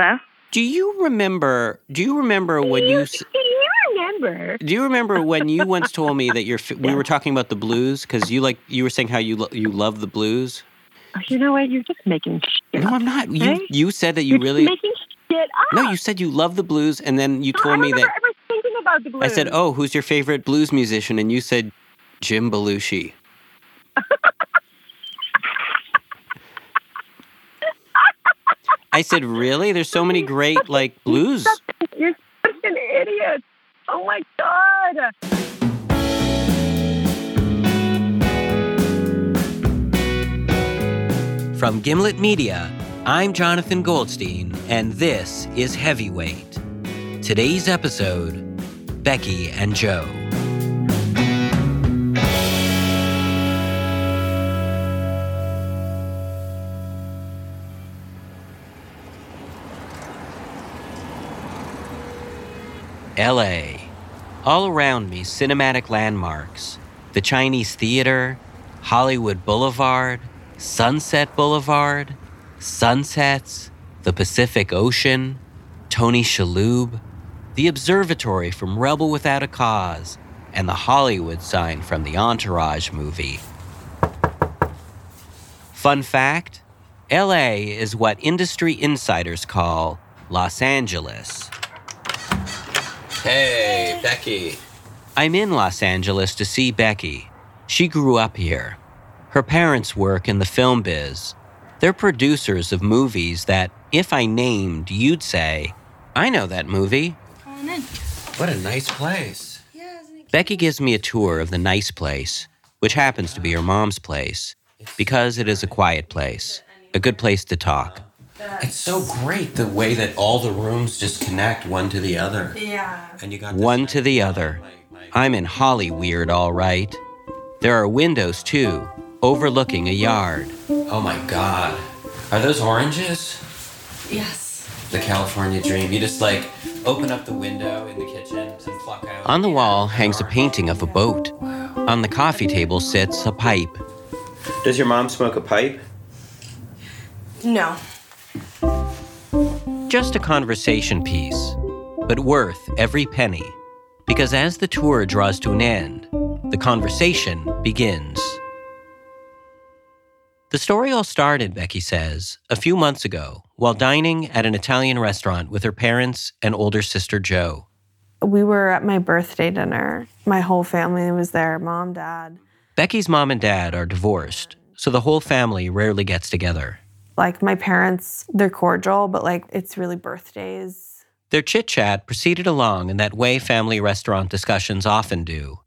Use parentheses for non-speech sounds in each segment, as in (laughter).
Hello? Do you remember? Do you remember when you? Do (laughs) you remember? Do you remember when you once told me that you're? We were talking about the blues because you like you were saying how you lo- you love the blues. Oh, You know what? You're just making shit No. I'm not. You you said that you You're really. making shit up. No, you said you love the blues, and then you No, I told me that remember ever thinking about the blues. I said, "Oh, who's your favorite blues musician?" And you said Jim Belushi. I said, "Really? There's so many great like blues." You're such an idiot. Oh my god. From Gimlet Media, I'm Jonathan Goldstein, and this is Heavyweight. Today's episode Becky and Jo. LA. All around me, cinematic landmarks the Chinese Theater, Hollywood Boulevard, Sunset Boulevard, sunsets, the Pacific Ocean, Tony Shalhoub, the observatory from Rebel Without a Cause, and the Hollywood sign from the Entourage movie. Fun fact LA is what industry insiders call Los Angeles. Hey, Becky. I'm in Los Angeles to see Becky. She grew up here. Her parents work in the film biz. They're producers of movies that, if I named, you'd say, I know that movie. What a nice place. Becky gives me a tour of the nice place, which happens to be her mom's place, because it is a quiet place, a good place to talk. It's so great the way that all the rooms just connect one to the other. Yeah. And you got one to the other. I'm in Holly weird, all right. There are windows too, overlooking a yard. Oh my god. Are those oranges? Yes. The California dream. You just like open up the window in the kitchen and pluck out. On the wall hangs a painting of a boat. On the coffee table sits a pipe. Does your mom smoke a pipe? No. Just a conversation piece, but worth every penny. Because as the tour draws to an end, the conversation begins. The story all started, Becky says, a few months ago while dining at an Italian restaurant with her parents and older sister Jo. We were at my birthday dinner. My whole family was there mom, dad. Becky's mom and dad are divorced, so the whole family rarely gets together. Like my parents, they're cordial, but like it's really birthdays. Their chit chat proceeded along in that way family restaurant discussions often do.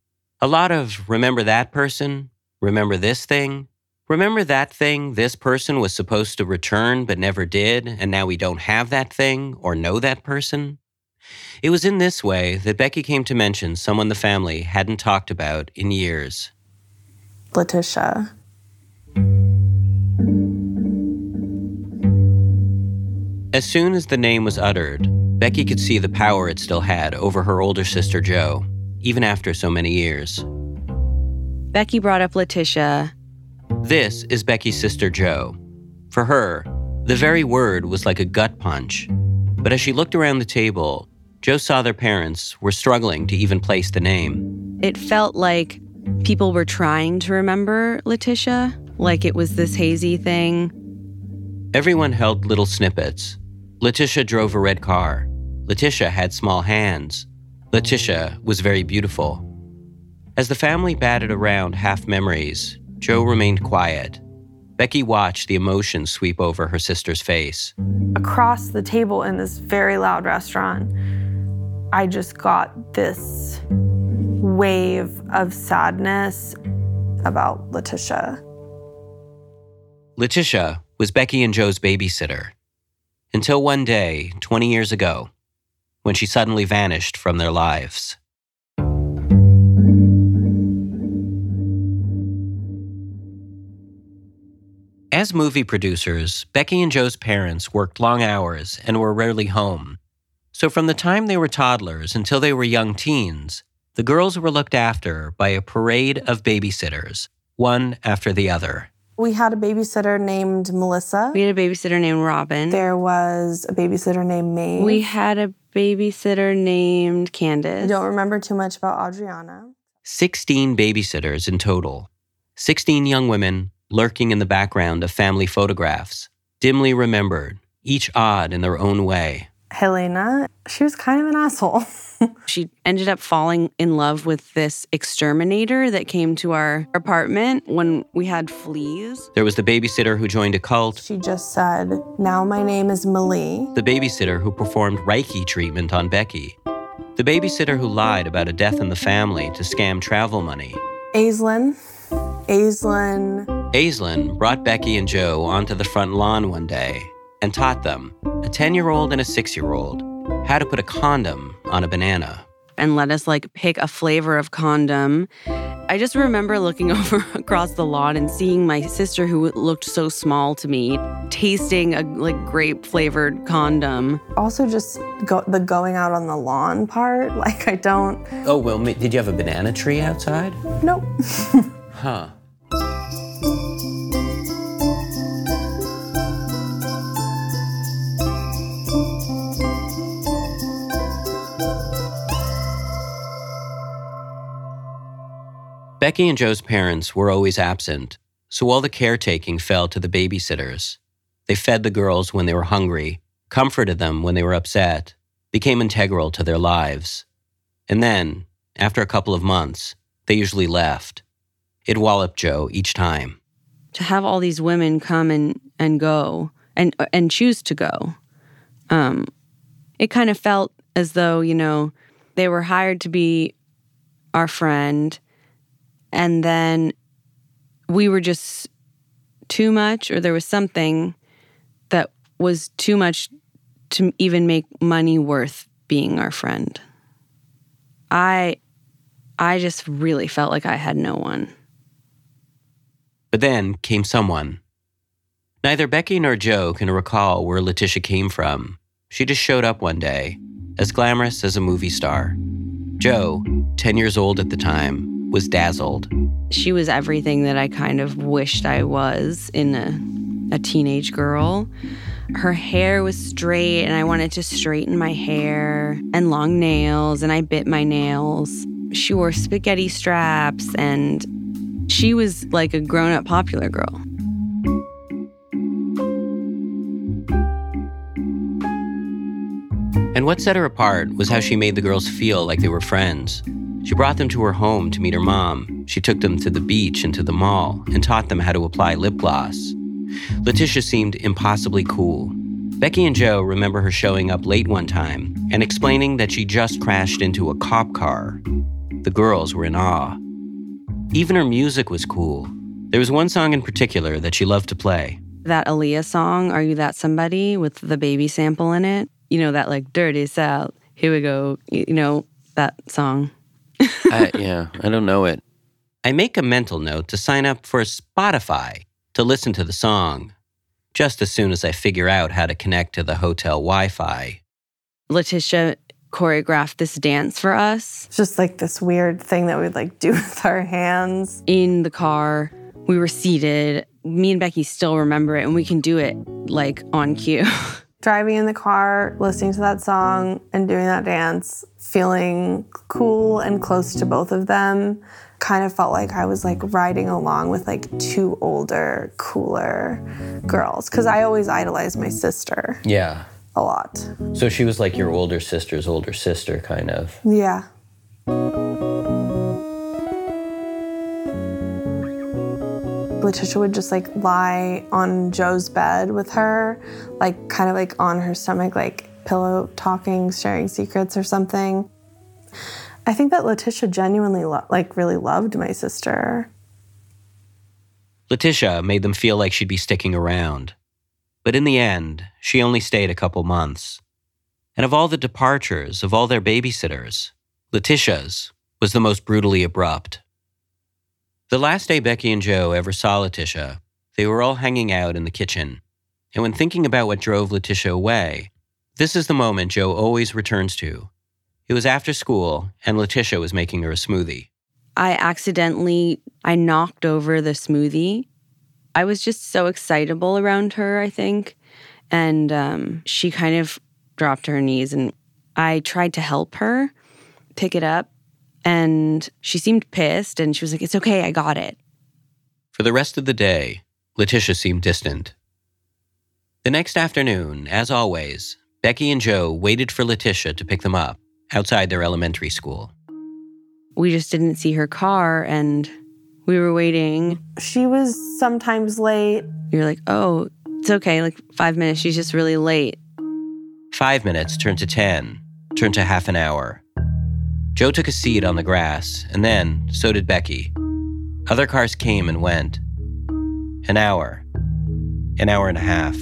A lot of remember that person, remember this thing, remember that thing this person was supposed to return but never did, and now we don't have that thing or know that person. It was in this way that Becky came to mention someone the family hadn't talked about in years. Leticia. As soon as the name was uttered, Becky could see the power it still had over her older sister Jo, even after so many years. Becky brought up Leticia. This is Becky's sister Jo. For her, the very word was like a gut punch. But as she looked around the table, Jo saw their parents were struggling to even place the name. It felt like people were trying to remember Leticia, like it was this hazy thing. Everyone held little snippets. Leticia drove a red car. Leticia had small hands. Leticia was very beautiful. As the family batted around half memories, Jo remained quiet. Becky watched the emotion sweep over her sister's face. Across the table in this very loud restaurant, I just got this wave of sadness about Leticia. Leticia was Becky and Jo's babysitter. Until one day, 20 years ago, when she suddenly vanished from their lives. As movie producers, Becky and Jo's parents worked long hours and were rarely home. So, from the time they were toddlers until they were young teens, the girls were looked after by a parade of babysitters, one after the other. We had a babysitter named Melissa. We had a babysitter named Robin. There was a babysitter named Maeve. We had a babysitter named I don't remember too much about Adriana. 16 babysitters in total. 16 young women lurking in the background of family photographs, dimly remembered, each odd in their own way. Helena, she was kind of an asshole. (laughs) She ended up falling in love with this exterminator that came to our apartment when we had fleas. There was the babysitter who joined a cult, she just said, Now my name is Malie. the babysitter who performed Reiki treatment on Becky, the babysitter who lied about a death in the family to scam travel money. Aislinn. Aislinn. Aislinn brought Becky and Jo onto the front lawn one day and taught them, a 10 year old and a 6 year old, how to put a condom on a banana. and let us like pick a flavor of condom. I just remember looking (laughs) over across the lawn and seeing my sister, who looked so small to me, tasting a like grape flavored condom. Also, just go, the going out on the lawn part. (laughs) Like, I don't. Oh, well, did you have a banana tree outside? Nope. (laughs) Huh. Becky and Jo's parents were always absent, so all the caretaking fell to the babysitters. They fed the girls when they were hungry, comforted them when they were upset, became integral to their lives. And then, after a couple of months, they usually left. It walloped Jo each time. To have all these women come and and go and and choose to go, um, it kind of felt as though you know they were hired to be our friend, and then we were just too much, or there was something that was too much to even make money worth being our friend. I I just really felt like I had no one. But then came someone. Neither Becky nor Jo can recall where Leticia came from. She just showed up one day, as glamorous as a movie star. Jo, 10 years old at the time, was dazzled. She was everything that I kind of wished I was in a, a teenage girl. Her hair was straight, and I wanted to straighten my hair, and long nails, and I bit my nails. She wore spaghetti straps, and she was like a grown up popular girl. And what set her apart was how she made the girls feel like they were friends. She brought them to her home to meet her mom. She took them to the beach and to the mall and taught them how to apply lip gloss. Leticia seemed impossibly cool. Becky and Jo remember her showing up late one time and explaining that she just crashed into a cop car. The girls were in awe. Even her music was cool. There was one song in particular that she loved to play. That Aaliyah song, Are You That Somebody, with the baby sample in it. You know, that like Dirty South, here we go. You you know, that song. I, yeah, I don't know it. I make a mental note to sign up for Spotify to listen to the song, just as soon as I figure out how to connect to the hotel Wi Fi. Leticia choreographed this dance for us It's just like this weird thing that we'd like do (laughs) with our hands. in the car. We were seated. Me and Becky still remember it, and we can do it like on cue. (laughs) Driving in the car, listening to that song and doing that dance, feeling cool and close to both of them. Kind of felt like I was like riding along with like two older, cooler girls. Cause I always idolized my sister Yeah. a lot. So she was like your older sister's older sister, kind of. Yeah. Leticia would just like lie on Jo's bed with her, like kind of like on her stomach, like pillow talking, sharing secrets or something. I think that Leticia genuinely lo- like really loved my sister. Leticia made them feel like she'd be sticking around. But in the end, she only stayed a couple months. And of all the departures of all their babysitters, Leticia's was the most brutally abrupt. The last day Becky and Jo ever saw Leticia, they were all hanging out in the kitchen. And when thinking about what drove Leticia away, this is the moment Jo always returns to. It was after school, and Leticia was making her a smoothie. I accidentally I knocked over the smoothie I was just so excitable around her, I think. And um, she kind of dropped to her knees, and I tried to help her pick it up. And she seemed pissed, and she was like, It's okay, I got it. For the rest of the day, Leticia seemed distant. The next afternoon, as always, Becky and Jo waited for Leticia to pick them up outside their elementary school. We just didn't see her car, and we were waiting. She was sometimes late. You're like, Oh, it's okay, like five minutes. She's just really late. Five minutes turned to 10, turned to half an hour. Jo took a seat on the grass, and then so did Becky. Other cars came and went. An hour, an hour and a half.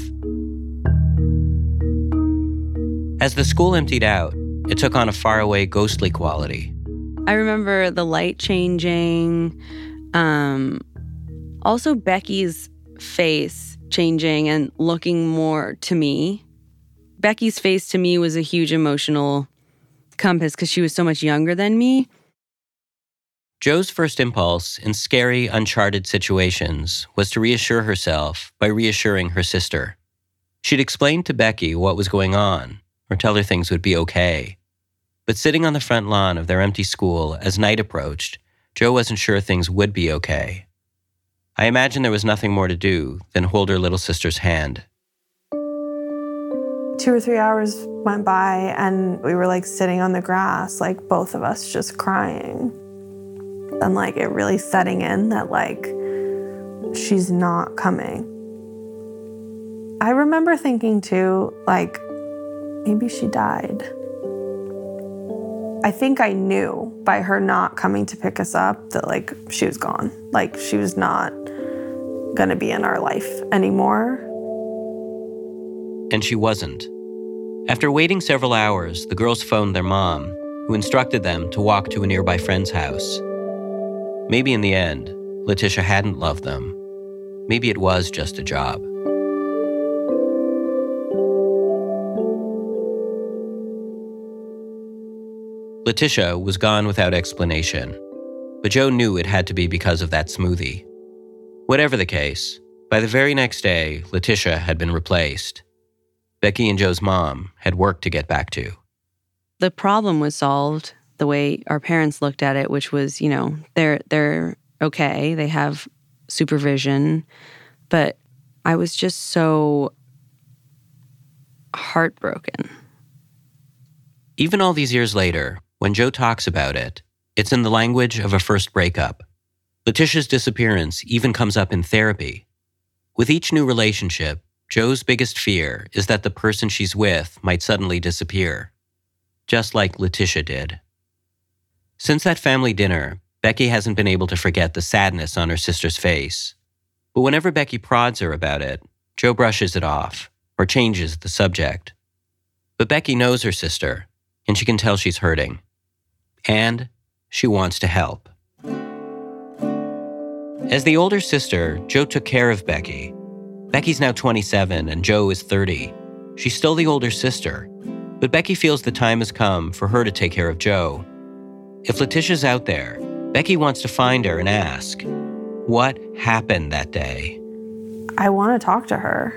As the school emptied out, it took on a faraway, ghostly quality. I remember the light changing. Um, also, Becky's face changing and looking more to me. Becky's face to me was a huge emotional compass because she was so much younger than me. Jo's first impulse in scary, uncharted situations was to reassure herself by reassuring her sister. She'd explain to Becky what was going on or tell her things would be okay. But sitting on the front lawn of their empty school as night approached, Jo wasn't sure things would be okay. I imagine there was nothing more to do than hold her little sister's hand. Two or three hours went by, and we were like sitting on the grass, like both of us just crying. And like it really setting in that, like, she's not coming. I remember thinking too, like, maybe she died. I think I knew by her not coming to pick us up that like she was gone. Like she was not gonna be in our life anymore. And she wasn't. After waiting several hours, the girls phoned their mom, who instructed them to walk to a nearby friend's house. Maybe in the end, Leticia hadn't loved them. Maybe it was just a job. Leticia was gone without explanation, but Jo knew it had to be because of that smoothie. Whatever the case, by the very next day, Leticia had been replaced. Becky and Jo's mom had work to get back to. The problem was solved the way our parents looked at it, which was, you know, they're they're okay, they have supervision, but I was just so heartbroken. Even all these years later, when Jo talks about it, it's in the language of a first breakup. Leticia's disappearance even comes up in therapy. With each new relationship, Jo's biggest fear is that the person she's with might suddenly disappear, just like Leticia did. Since that family dinner, Becky hasn't been able to forget the sadness on her sister's face. But whenever Becky prods her about it, Jo brushes it off or changes the subject. But Becky knows her sister, and she can tell she's hurting. And she wants to help. As the older sister, Jo took care of Becky. Becky's now 27 and Jo is 30. She's still the older sister, but Becky feels the time has come for her to take care of Jo. If Leticia's out there, Becky wants to find her and ask, What happened that day? I want to talk to her.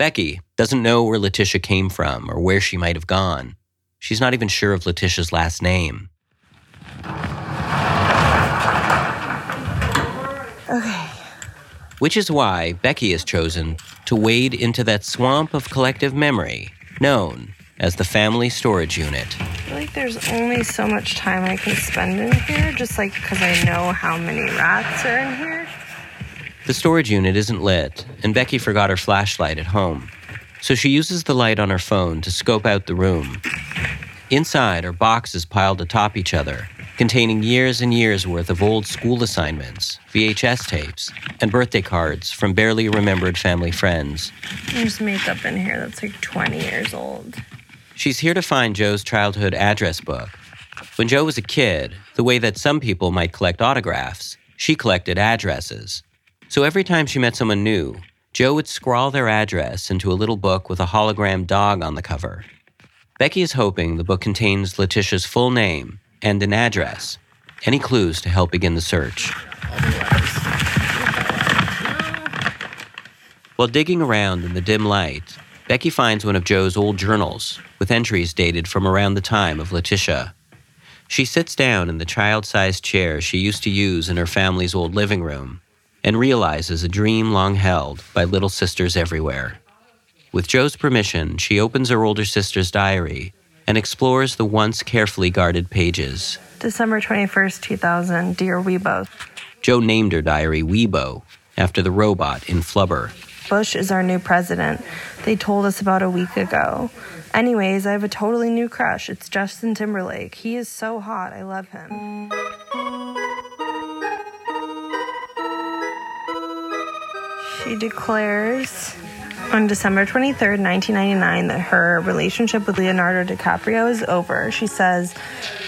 Becky doesn't know where Leticia came from or where she might have gone. She's not even sure of Leticia's last name. Okay. Which is why Becky has chosen to wade into that swamp of collective memory known as the Family Storage Unit. I feel like there's only so much time I can spend in here, just like because I know how many rats are in here. The storage unit isn't lit, and Becky forgot her flashlight at home. So she uses the light on her phone to scope out the room. Inside are boxes piled atop each other, containing years and years worth of old school assignments, VHS tapes, and birthday cards from barely remembered family friends. There's makeup in here that's like 20 years old. She's here to find Jo's childhood address book. When Jo was a kid, the way that some people might collect autographs, she collected addresses. So every time she met someone new, Jo would scrawl their address into a little book with a hologram dog on the cover. Becky is hoping the book contains Leticia's full name and an address. Any clues to help begin the search? While digging around in the dim light, Becky finds one of Jo's old journals with entries dated from around the time of Leticia. She sits down in the child sized chair she used to use in her family's old living room and realizes a dream long held by little sisters everywhere. With Jo's permission, she opens her older sister's diary and explores the once carefully guarded pages. December 21st, 2000, Dear Weebo. Jo named her diary Weebo after the robot in Flubber. Bush is our new president. They told us about a week ago. Anyways, I have a totally new crush. It's Justin Timberlake. He is so hot. I love him. She declares on December 23rd, 1999, that her relationship with Leonardo DiCaprio is over. She says,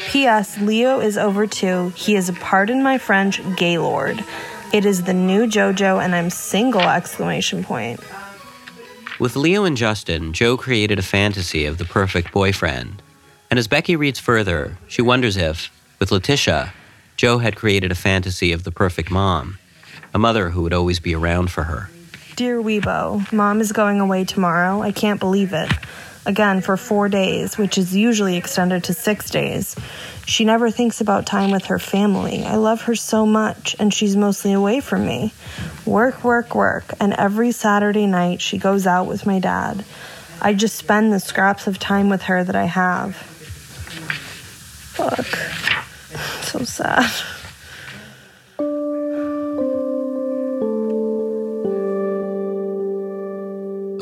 P.S. Leo is over too. He is a pardon my French gaylord. It is the new JoJo and I'm single exclamation point. With Leo and Justin, Jo created a fantasy of the perfect boyfriend. And as Becky reads further, she wonders if, with Leticia, Jo had created a fantasy of the perfect mom, a mother who would always be around for her. Dear Weebo, Mom is going away tomorrow. I can't believe it. Again, for four days, which is usually extended to six days. She never thinks about time with her family. I love her so much, and she's mostly away from me. Work, work, work, and every Saturday night she goes out with my dad. I just spend the scraps of time with her that I have. Fuck. So sad.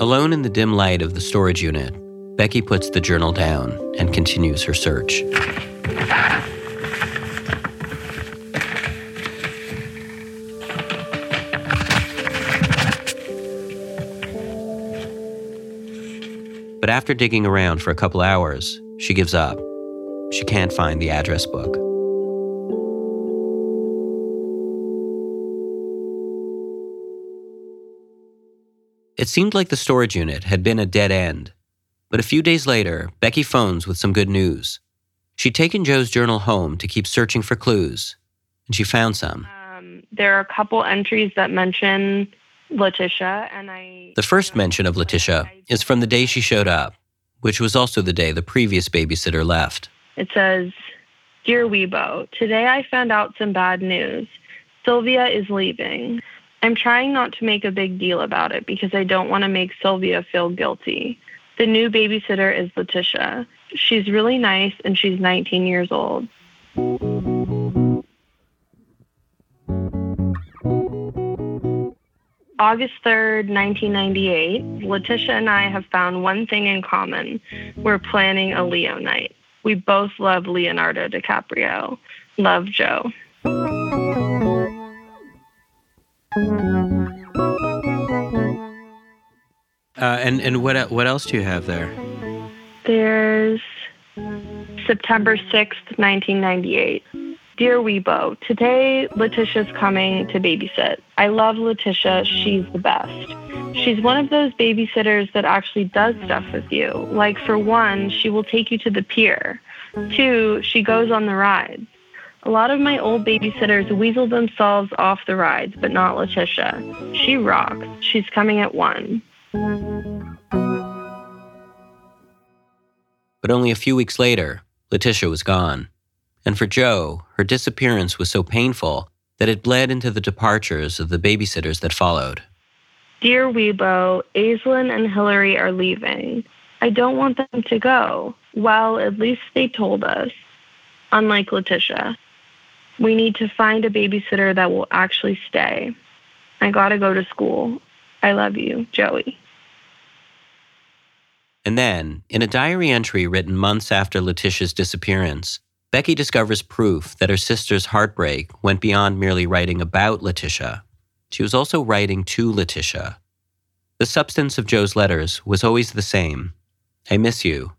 Alone in the dim light of the storage unit, Becky puts the journal down and continues her search. But after digging around for a couple hours, she gives up. She can't find the address book. It seemed like the storage unit had been a dead end. But a few days later, Becky phones with some good news. She'd taken Jo's journal home to keep searching for clues, and she found some. Um, there are a couple entries that mention Leticia, and I. The first mention of Leticia is from the day she showed up, which was also the day the previous babysitter left. It says, Dear Weebo, today I found out some bad news. Sylvia is leaving. I'm trying not to make a big deal about it because I don't want to make Sylvia feel guilty. The new babysitter is Leticia. She's really nice and she's 19 years old. August 3rd, 1998, Leticia and I have found one thing in common. We're planning a Leo night. We both love Leonardo DiCaprio. Love Jo. Uh, and and what what else do you have there? There's September 6th, 1998. Dear Weebo, today Leticia's coming to babysit. I love Leticia. She's the best. She's one of those babysitters that actually does stuff with you. Like, for one, she will take you to the pier. Two, she goes on the rides. A lot of my old babysitters weasel themselves off the rides, but not Leticia. She rocks. She's coming at 1. But only a few weeks later, Leticia was gone. And for Jo, her disappearance was so painful that it bled into the departures of the babysitters that followed. Dear Weebo, Aislinn and Hillary are leaving. I don't want them to go. Well, at least they told us. Unlike Leticia, we need to find a babysitter that will actually stay. I gotta go to school. I love you, Joey. And then, in a diary entry written months after Leticia's disappearance, Becky discovers proof that her sister's heartbreak went beyond merely writing about Leticia. She was also writing to Leticia. The substance of Jo's letters was always the same I miss you.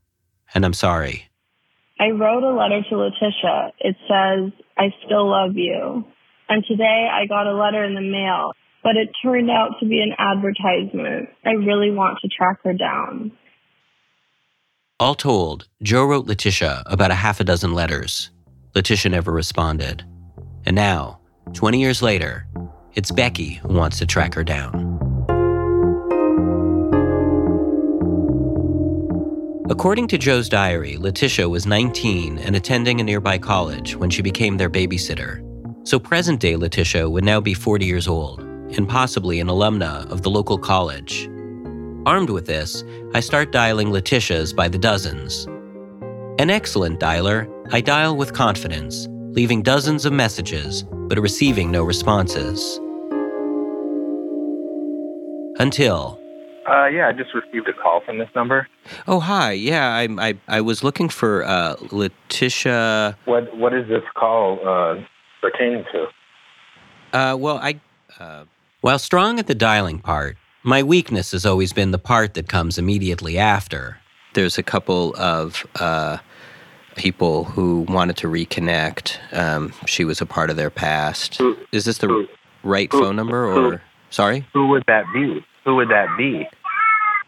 and I'm sorry. I wrote a letter to Leticia. It says, I still love you. And today I got a letter in the mail, but it turned out to be an advertisement. I really want to track her down. All told, Jo wrote Leticia about a half a dozen letters. Leticia never responded. And now, 20 years later, it's Becky who wants to track her down. According to Jo's diary, Leticia was 19 and attending a nearby college when she became their babysitter. So present day Leticia would now be 40 years old and possibly an alumna of the local college. Armed with this, I start dialing Leticia's by the dozens. An excellent dialer, I dial with confidence, leaving dozens of messages, but receiving no responses. Until. Uh, yeah, I just received a call from this number. Oh, hi. Yeah, I, I, I was looking for uh, Leticia. What What is this call uh, pertaining to? Uh, well, I. Uh, while strong at the dialing part, my weakness has always been the part that comes immediately after. There's a couple of uh, people who wanted to reconnect. Um, she was a part of their past. Who- Is this the who- right who- phone number or? Sorry? Who would that be? Who would that be?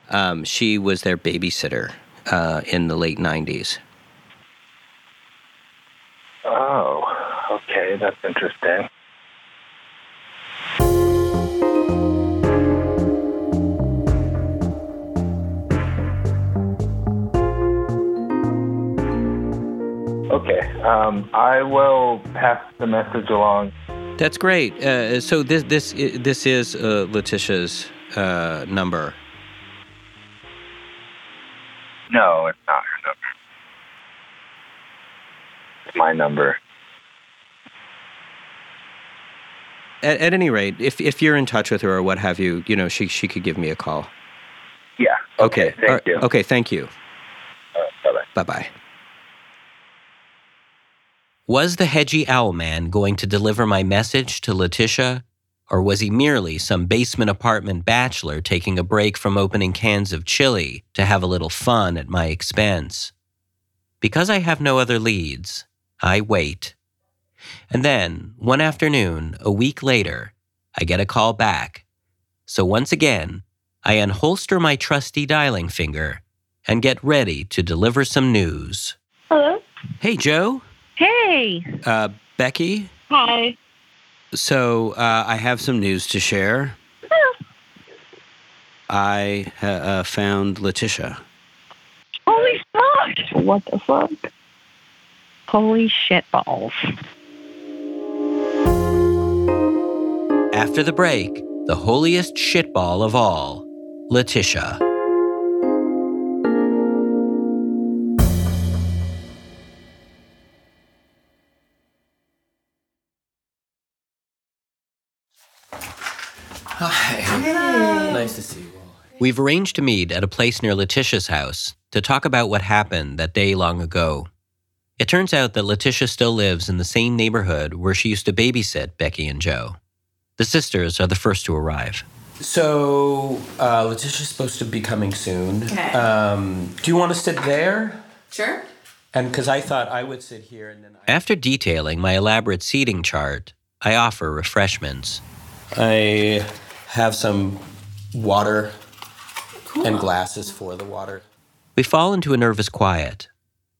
Um, she was their babysitter uh, in the late 90s. Oh, okay, that's interesting. Okay, um, I will pass the message along. That's great. Uh, so this this this is uh, Leticia's uh, number. No, it's not her number. It's my number. At, at any rate, if if you're in touch with her or what have you, you know, she she could give me a call. Yeah. Okay. Thank All right. you. Okay. Thank you. bye bye. Bye bye. Was the hedgy owl man going to deliver my message to Leticia, or was he merely some basement apartment bachelor taking a break from opening cans of chili to have a little fun at my expense? Because I have no other leads, I wait. And then, one afternoon, a week later, I get a call back. So once again, I unholster my trusty dialing finger and get ready to deliver some news. Hello? Hey, Jo. Hey. Uh, Becky. Hi. So uh, I have some news to share. I uh, uh, found Leticia. Holy fuck. What the fuck? Holy shit balls. After the break, the holiest shitball of all, Leticia. Hi. Nice to see you all. We've arranged to meet at a place near Leticia's house to talk about what happened that day long ago. It turns out that Leticia still lives in the same neighborhood where she used to babysit Becky and Jo. The sisters are the first to arrive. So, uh, Leticia's supposed to be coming soon. Okay. Um, do you want to sit there? Sure. And because I thought I would sit here and then I, After detailing my elaborate seating chart, I offer refreshments. I have some water and glasses for the water. We fall into a nervous quiet.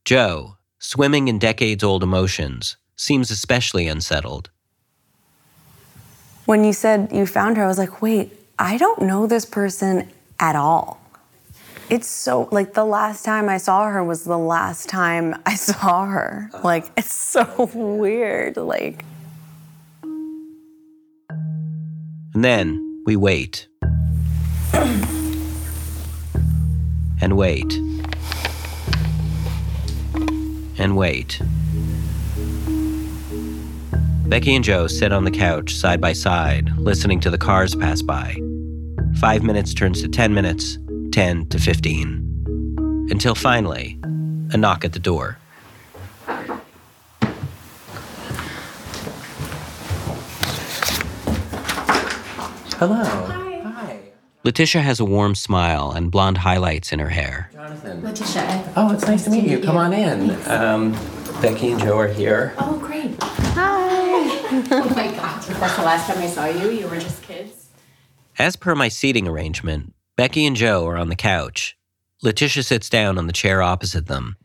Jo, swimming in decades old emotions, seems especially unsettled. When you said you found her, I was like, wait, I don't know this person at all. It's so, like, the last time I saw her was the last time (laughs) I saw her. Like, it's so (laughs) weird. Like, And then we wait. and wait. And wait. Becky and Jo sit on the couch side by side, listening to the cars pass by. Five minutes turns to 10 minutes, 10 to 15. Until finally, a knock at the door. Hello. Hi. Hi. Leticia has a warm smile and blonde highlights in her hair. Jonathan. Leticia. Oh, it's nice to meet you. Come on in. Um, Becky and Jo are here. Oh, great. Hi. (laughs) oh my God. That's the last time I saw you. You were just kids. As per my seating arrangement, Becky and Jo are on the couch. Leticia sits down on the chair opposite them.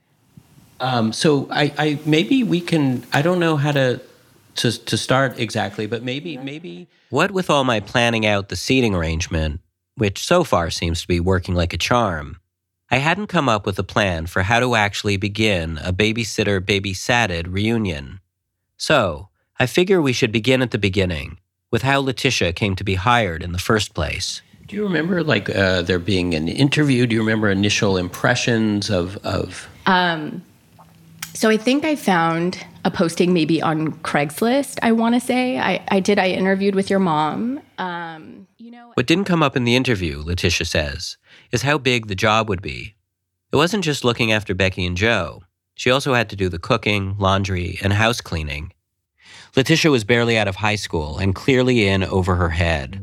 Um, so I, I maybe we can. I don't know how to to to start exactly, but maybe maybe What with all my planning out the seating arrangement, which so far seems to be working like a charm, I hadn't come up with a plan for how to actually begin a babysitter babysatted reunion. So, I figure we should begin at the beginning, with how Leticia came to be hired in the first place. Do you remember like uh, there being an interview? Do you remember initial impressions of of? Um, so I think I found a posting maybe on Craigslist. I want to say I, I did. I interviewed with your mom. Um, you know, What didn't come up in the interview, Leticia says, is how big the job would be. It wasn't just looking after Becky and Jo. She also had to do the cooking, laundry, and house cleaning. Leticia was barely out of high school and clearly in over her head.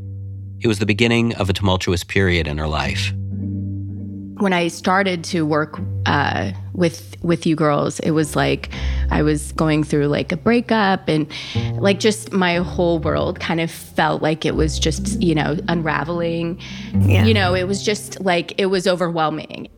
It was the beginning of a tumultuous period in her life. When I started to work uh, with with you girls, it was like I was going through like a breakup and like just my whole world kind of felt like it was just you know unraveling. Yeah. You know, it was just like it was overwhelming.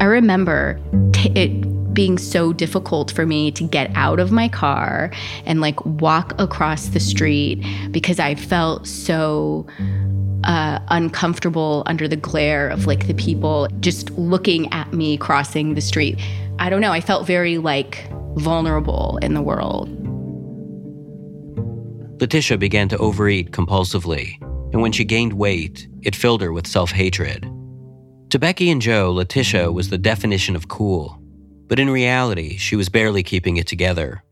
I remember t- it being so difficult for me to get out of my car and like walk across the street because I felt so uh, uncomfortable under the glare of like the people just looking at me crossing the street. I don't know. I felt very like vulnerable in the world. Leticia began to overeat compulsively, and when she gained weight, it filled her with self hatred. To Becky and Jo, Leticia was the definition of cool, but in reality, she was barely keeping it together.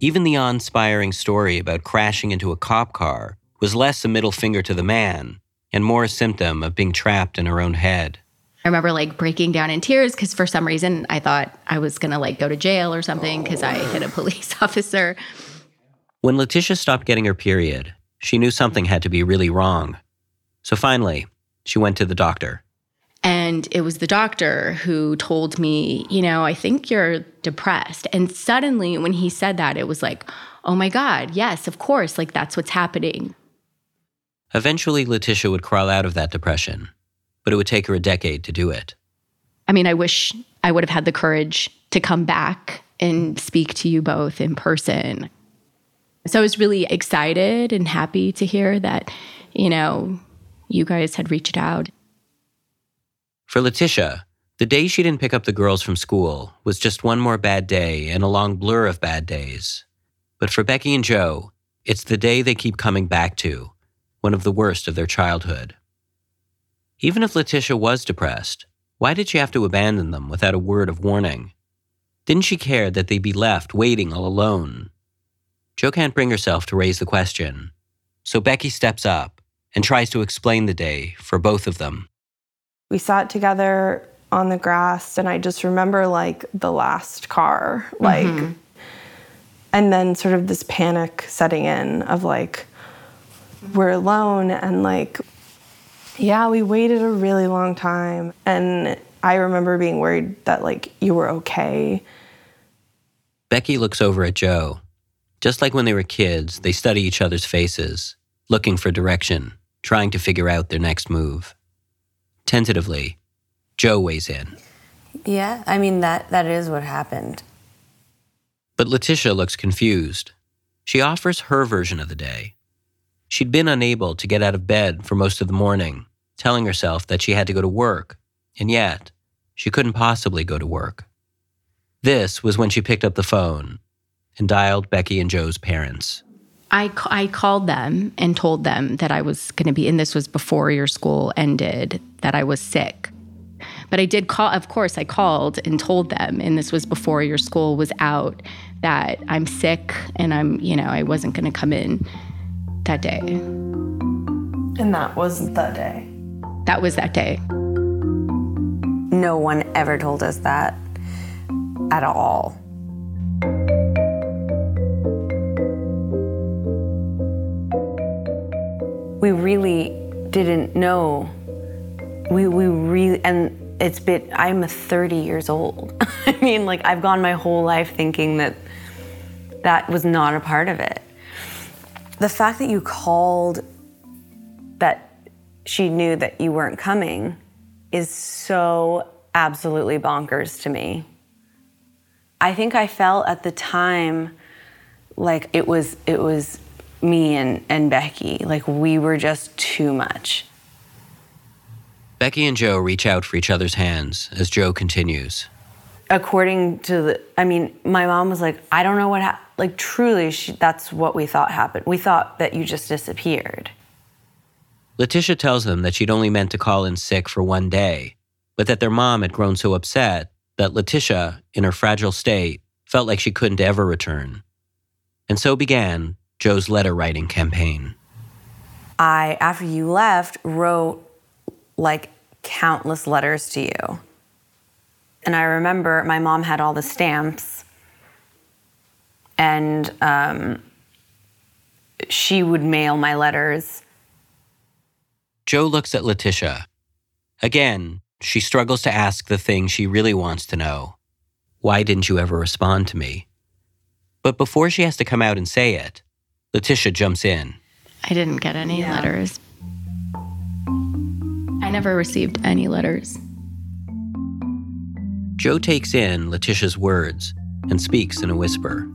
Even the awe inspiring story about crashing into a cop car was less a middle finger to the man and more a symptom of being trapped in her own head. I remember like breaking down in tears because for some reason I thought I was gonna like go to jail or something because I hit a police (laughs) officer. When Leticia stopped getting her period, she knew something had to be really wrong. So finally, she went to the doctor. And it was the doctor who told me, you know, I think you're depressed. And suddenly, when he said that, it was like, oh my God, yes, of course, like that's what's happening. Eventually, Leticia would crawl out of that depression, but it would take her a decade to do it. I mean, I wish I would have had the courage to come back and speak to you both in person. So I was really excited and happy to hear that, you know, you guys had reached out. For Leticia, the day she didn't pick up the girls from school was just one more bad day and a long blur of bad days. But for Becky and Jo, it's the day they keep coming back to, one of the worst of their childhood. Even if Leticia was depressed, why did she have to abandon them without a word of warning? Didn't she care that they'd be left waiting all alone? Jo can't bring herself to raise the question, so Becky steps up and tries to explain the day for both of them. We sat together on the grass, and I just remember like the last car, mm-hmm. like, and then sort of this panic setting in of like, we're alone, and like, yeah, we waited a really long time. And I remember being worried that like you were okay. Becky looks over at Jo. Just like when they were kids, they study each other's faces, looking for direction, trying to figure out their next move. Tentatively, Jo weighs in, Yeah, I mean that that is what happened. but Leticia looks confused. She offers her version of the day. She'd been unable to get out of bed for most of the morning, telling herself that she had to go to work, and yet she couldn't possibly go to work. This was when she picked up the phone and dialed Becky and Jo's parents. I, I called them and told them that I was going to be, and this was before your school ended, that I was sick. But I did call, of course, I called and told them, and this was before your school was out, that I'm sick and I'm, you know, I wasn't going to come in that day. And that was the day. That was that day. No one ever told us that at all. We really didn't know. We we really and it's been I'm 30 years old. (laughs) I mean, like I've gone my whole life thinking that that was not a part of it. The fact that you called that she knew that you weren't coming is so absolutely bonkers to me. I think I felt at the time like it was it was me and, and Becky. Like we were just too much. Becky and Jo reach out for each other's hands as Jo continues. According to the, I mean, my mom was like, I don't know what happened. Like, truly, she, that's what we thought happened. We thought that you just disappeared. Leticia tells them that she'd only meant to call in sick for one day, but that their mom had grown so upset that Leticia, in her fragile state, felt like she couldn't ever return. And so began Jo's letter writing campaign. I, after you left, wrote like countless letters to you. And I remember my mom had all the stamps, and um, she would mail my letters. Jo looks at Leticia. Again, she struggles to ask the thing she really wants to know Why didn't you ever respond to me? But before she has to come out and say it, Leticia jumps in. I didn't get any yeah. letters. I never received any letters. Jo takes in Leticia's words and speaks in a whisper.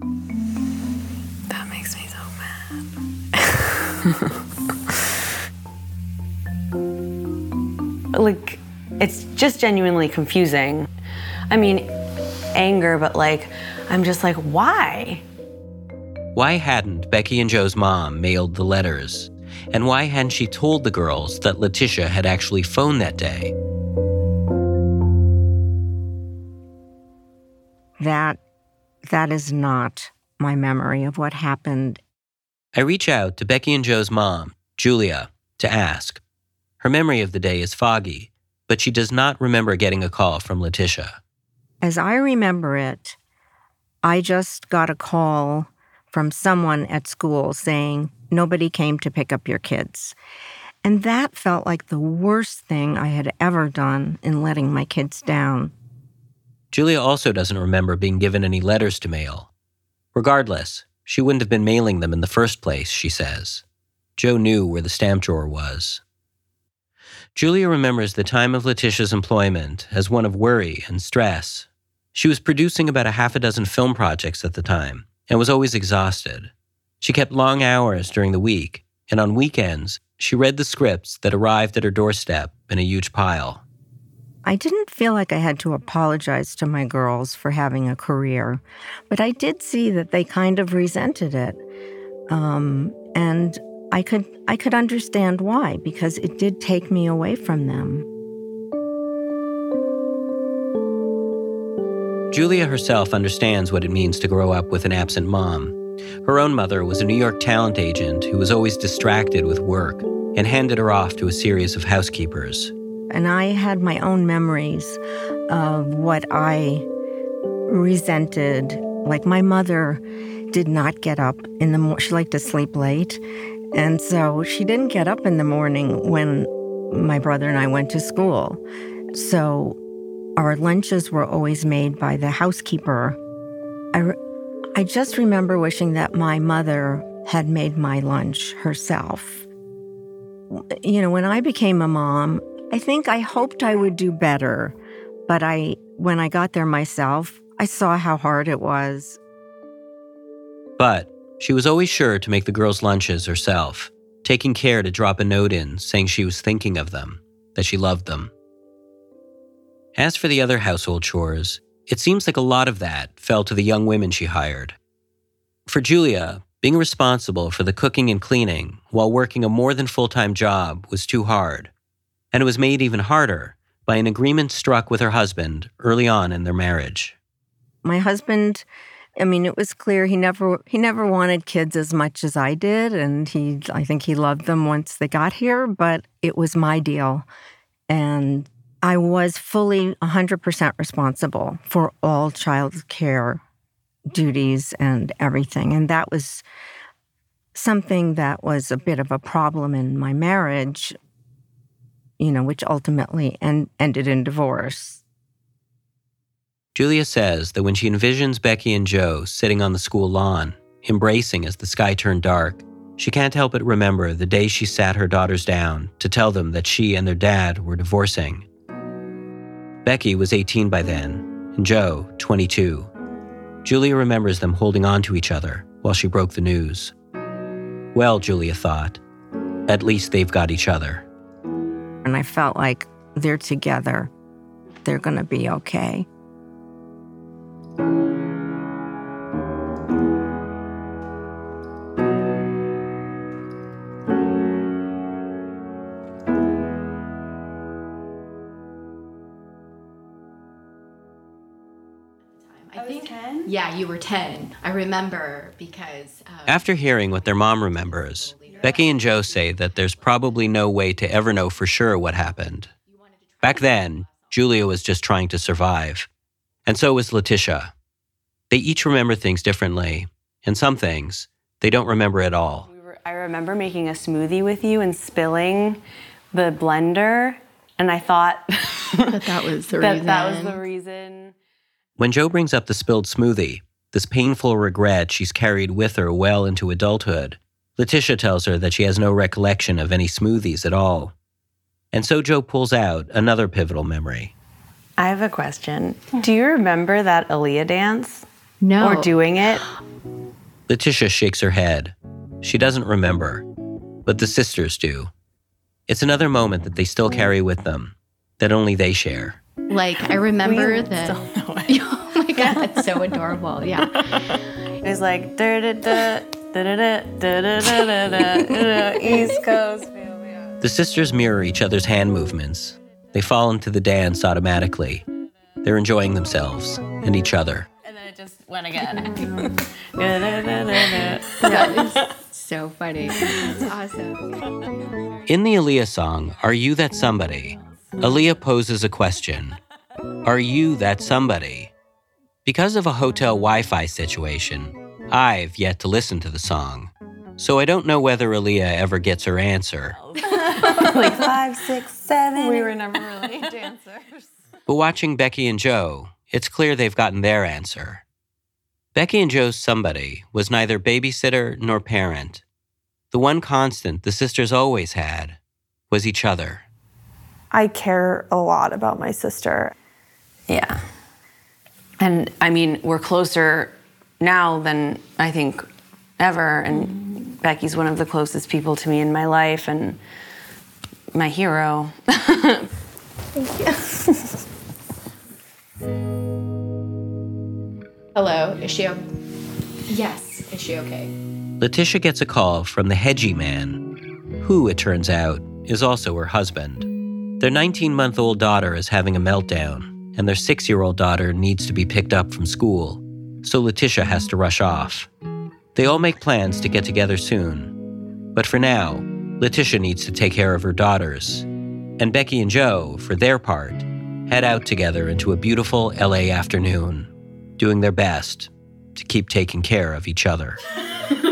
That makes me so mad. (laughs) like, it's just genuinely confusing. I mean, anger, but like, I'm just like, why? Why hadn't Becky and Jo's mom mailed the letters? And why hadn't she told the girls that Leticia had actually phoned that day? That that is not my memory of what happened. I reach out to Becky and Jo's mom, Julia, to ask. Her memory of the day is foggy, but she does not remember getting a call from Leticia. As I remember it, I just got a call from someone at school saying nobody came to pick up your kids. And that felt like the worst thing I had ever done in letting my kids down. Julia also doesn't remember being given any letters to mail. Regardless, she wouldn't have been mailing them in the first place, she says. Jo knew where the stamp drawer was. Julia remembers the time of Leticia's employment as one of worry and stress. She was producing about a half a dozen film projects at the time, and was always exhausted. She kept long hours during the week, and on weekends, she read the scripts that arrived at her doorstep in a huge pile. I didn't feel like I had to apologize to my girls for having a career, but I did see that they kind of resented it. Um, and I could I could understand why because it did take me away from them. Julia herself understands what it means to grow up with an absent mom. Her own mother was a New York talent agent who was always distracted with work and handed her off to a series of housekeepers. And I had my own memories of what I resented. Like my mother did not get up in the morning. She liked to sleep late. And so she didn't get up in the morning when my brother and I went to school. So our lunches were always made by the housekeeper. I, I just remember wishing that my mother had made my lunch herself. You know, when I became a mom, I think I hoped I would do better, but I when I got there myself, I saw how hard it was. But she was always sure to make the girls' lunches herself, taking care to drop a note in saying she was thinking of them, that she loved them. As for the other household chores, it seems like a lot of that fell to the young women she hired. For Julia, being responsible for the cooking and cleaning while working a more than full time job was too hard. And it was made even harder by an agreement struck with her husband early on in their marriage. My husband, I mean, it was clear he never he never wanted kids as much as I did, and he I think he loved them once they got here, but it was my deal. And I was fully 100% responsible for all child care duties and everything. And that was something that was a bit of a problem in my marriage. you know, which ultimately en- ended in divorce. Julia says that when she envisions Becky and Jo sitting on the school lawn, embracing as the sky turned dark, she can't help but remember the day she sat her daughters down to tell them that she and their dad were divorcing. Becky was 18 by then, and Jo, 22. Julia remembers them holding on to each other while she broke the news. Well, Julia thought, at least they've got each other. And I felt like they're together. They're going to be okay. Yeah, you were 10. I remember because. Um, After hearing what their mom remembers, Becky and Jo say that there's probably no way to ever know for sure what happened. Back then, Julia was just trying to survive. And so was Leticia. They each remember things differently, and some things they don't remember at all. We were, I remember making a smoothie with you and spilling the blender, and I thought (laughs) that that was the (laughs) that reason. that was the reason. When Jo brings up the spilled smoothie, this painful regret she's carried with her well into adulthood, Leticia tells her that she has no recollection of any smoothies at all. And so Jo pulls out another pivotal memory. I have a question. Do you remember that Aaliyah dance? No. Or doing it? (gasps) Leticia shakes her head. She doesn't remember, but the sisters do. It's another moment that they still carry with them, that only they share. Like, I remember We that. (laughs) (laughs) still know it. oh my God, that's so adorable. Yeah. It's like da da da da da da da da da da East Coast. The sisters mirror each other's hand movements. They fall into the dance automatically. They're enjoying themselves and each other. And then it just went again. Da, da, da, da, da. That is so funny. That's awesome. In the Aaliyah song, Are You That Somebody? Aaliyah poses a question Are you that somebody? Because of a hotel Wi Fi situation, I've yet to listen to the song. So I don't know whether Aaliyah ever gets her answer. (laughs) like five, six, seven. We were never really (laughs) dancers. But watching Becky and Jo, it's clear they've gotten their answer. Becky and Jo's somebody was neither babysitter nor parent. The one constant the sisters always had was each other. I care a lot about my sister. Yeah. And I mean, we're closer now than I think ever. And Becky's one of the closest people to me in my life and my hero. Thank (laughs) you. Hello, is she okay? Yes, is she okay? Leticia gets a call from the hedgy man, who, it turns out, is also her husband. Their 19 month old daughter is having a meltdown, and their six year old daughter needs to be picked up from school, so Leticia has to rush off. They all make plans to get together soon. But for now, Leticia needs to take care of her daughters. And Becky and Jo, for their part, head out together into a beautiful LA afternoon, doing their best to keep taking care of each other. (laughs)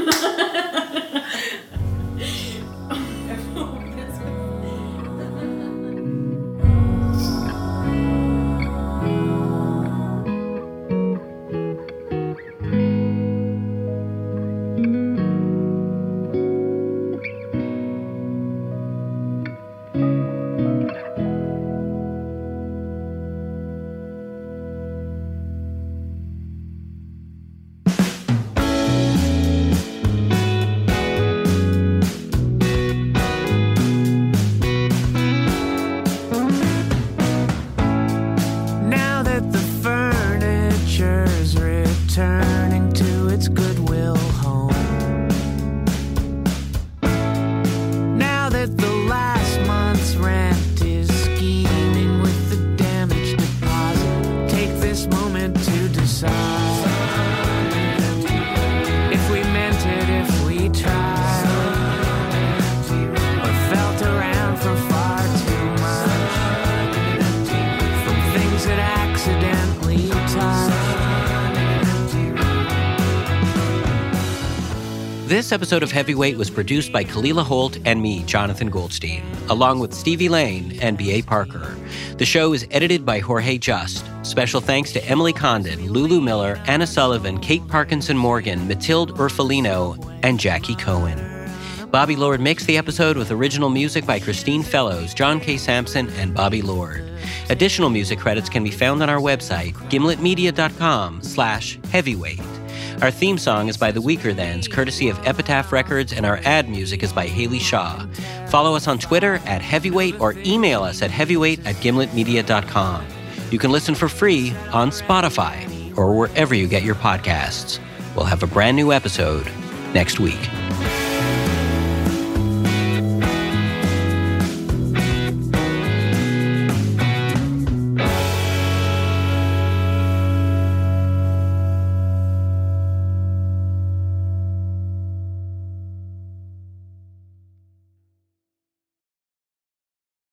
This episode of Heavyweight was produced by Kalila Holt and me, Jonathan Goldstein, along with Stevie Lane and B.A. Parker. The show is edited by Jorge Just. Special thanks to Emily Condon, Lulu Miller, Anna Sullivan, Kate Parkinson Morgan, Matilde Urfolino, and Jackie Cohen. Bobby Lord mixed the episode with original music by Christine Fellows, John K. Samson, and Bobby Lord. Additional music credits can be found on our website, gimletmedia.com slash heavyweight. Our theme song is by The Weakerthans, courtesy of Epitaph Records, and our ad music is by Haley Shaw. Follow us on Twitter at heavyweight or email us at heavyweight at gimletmedia.com. You can listen for free on Spotify or wherever you get your podcasts. We'll have a brand new episode next week.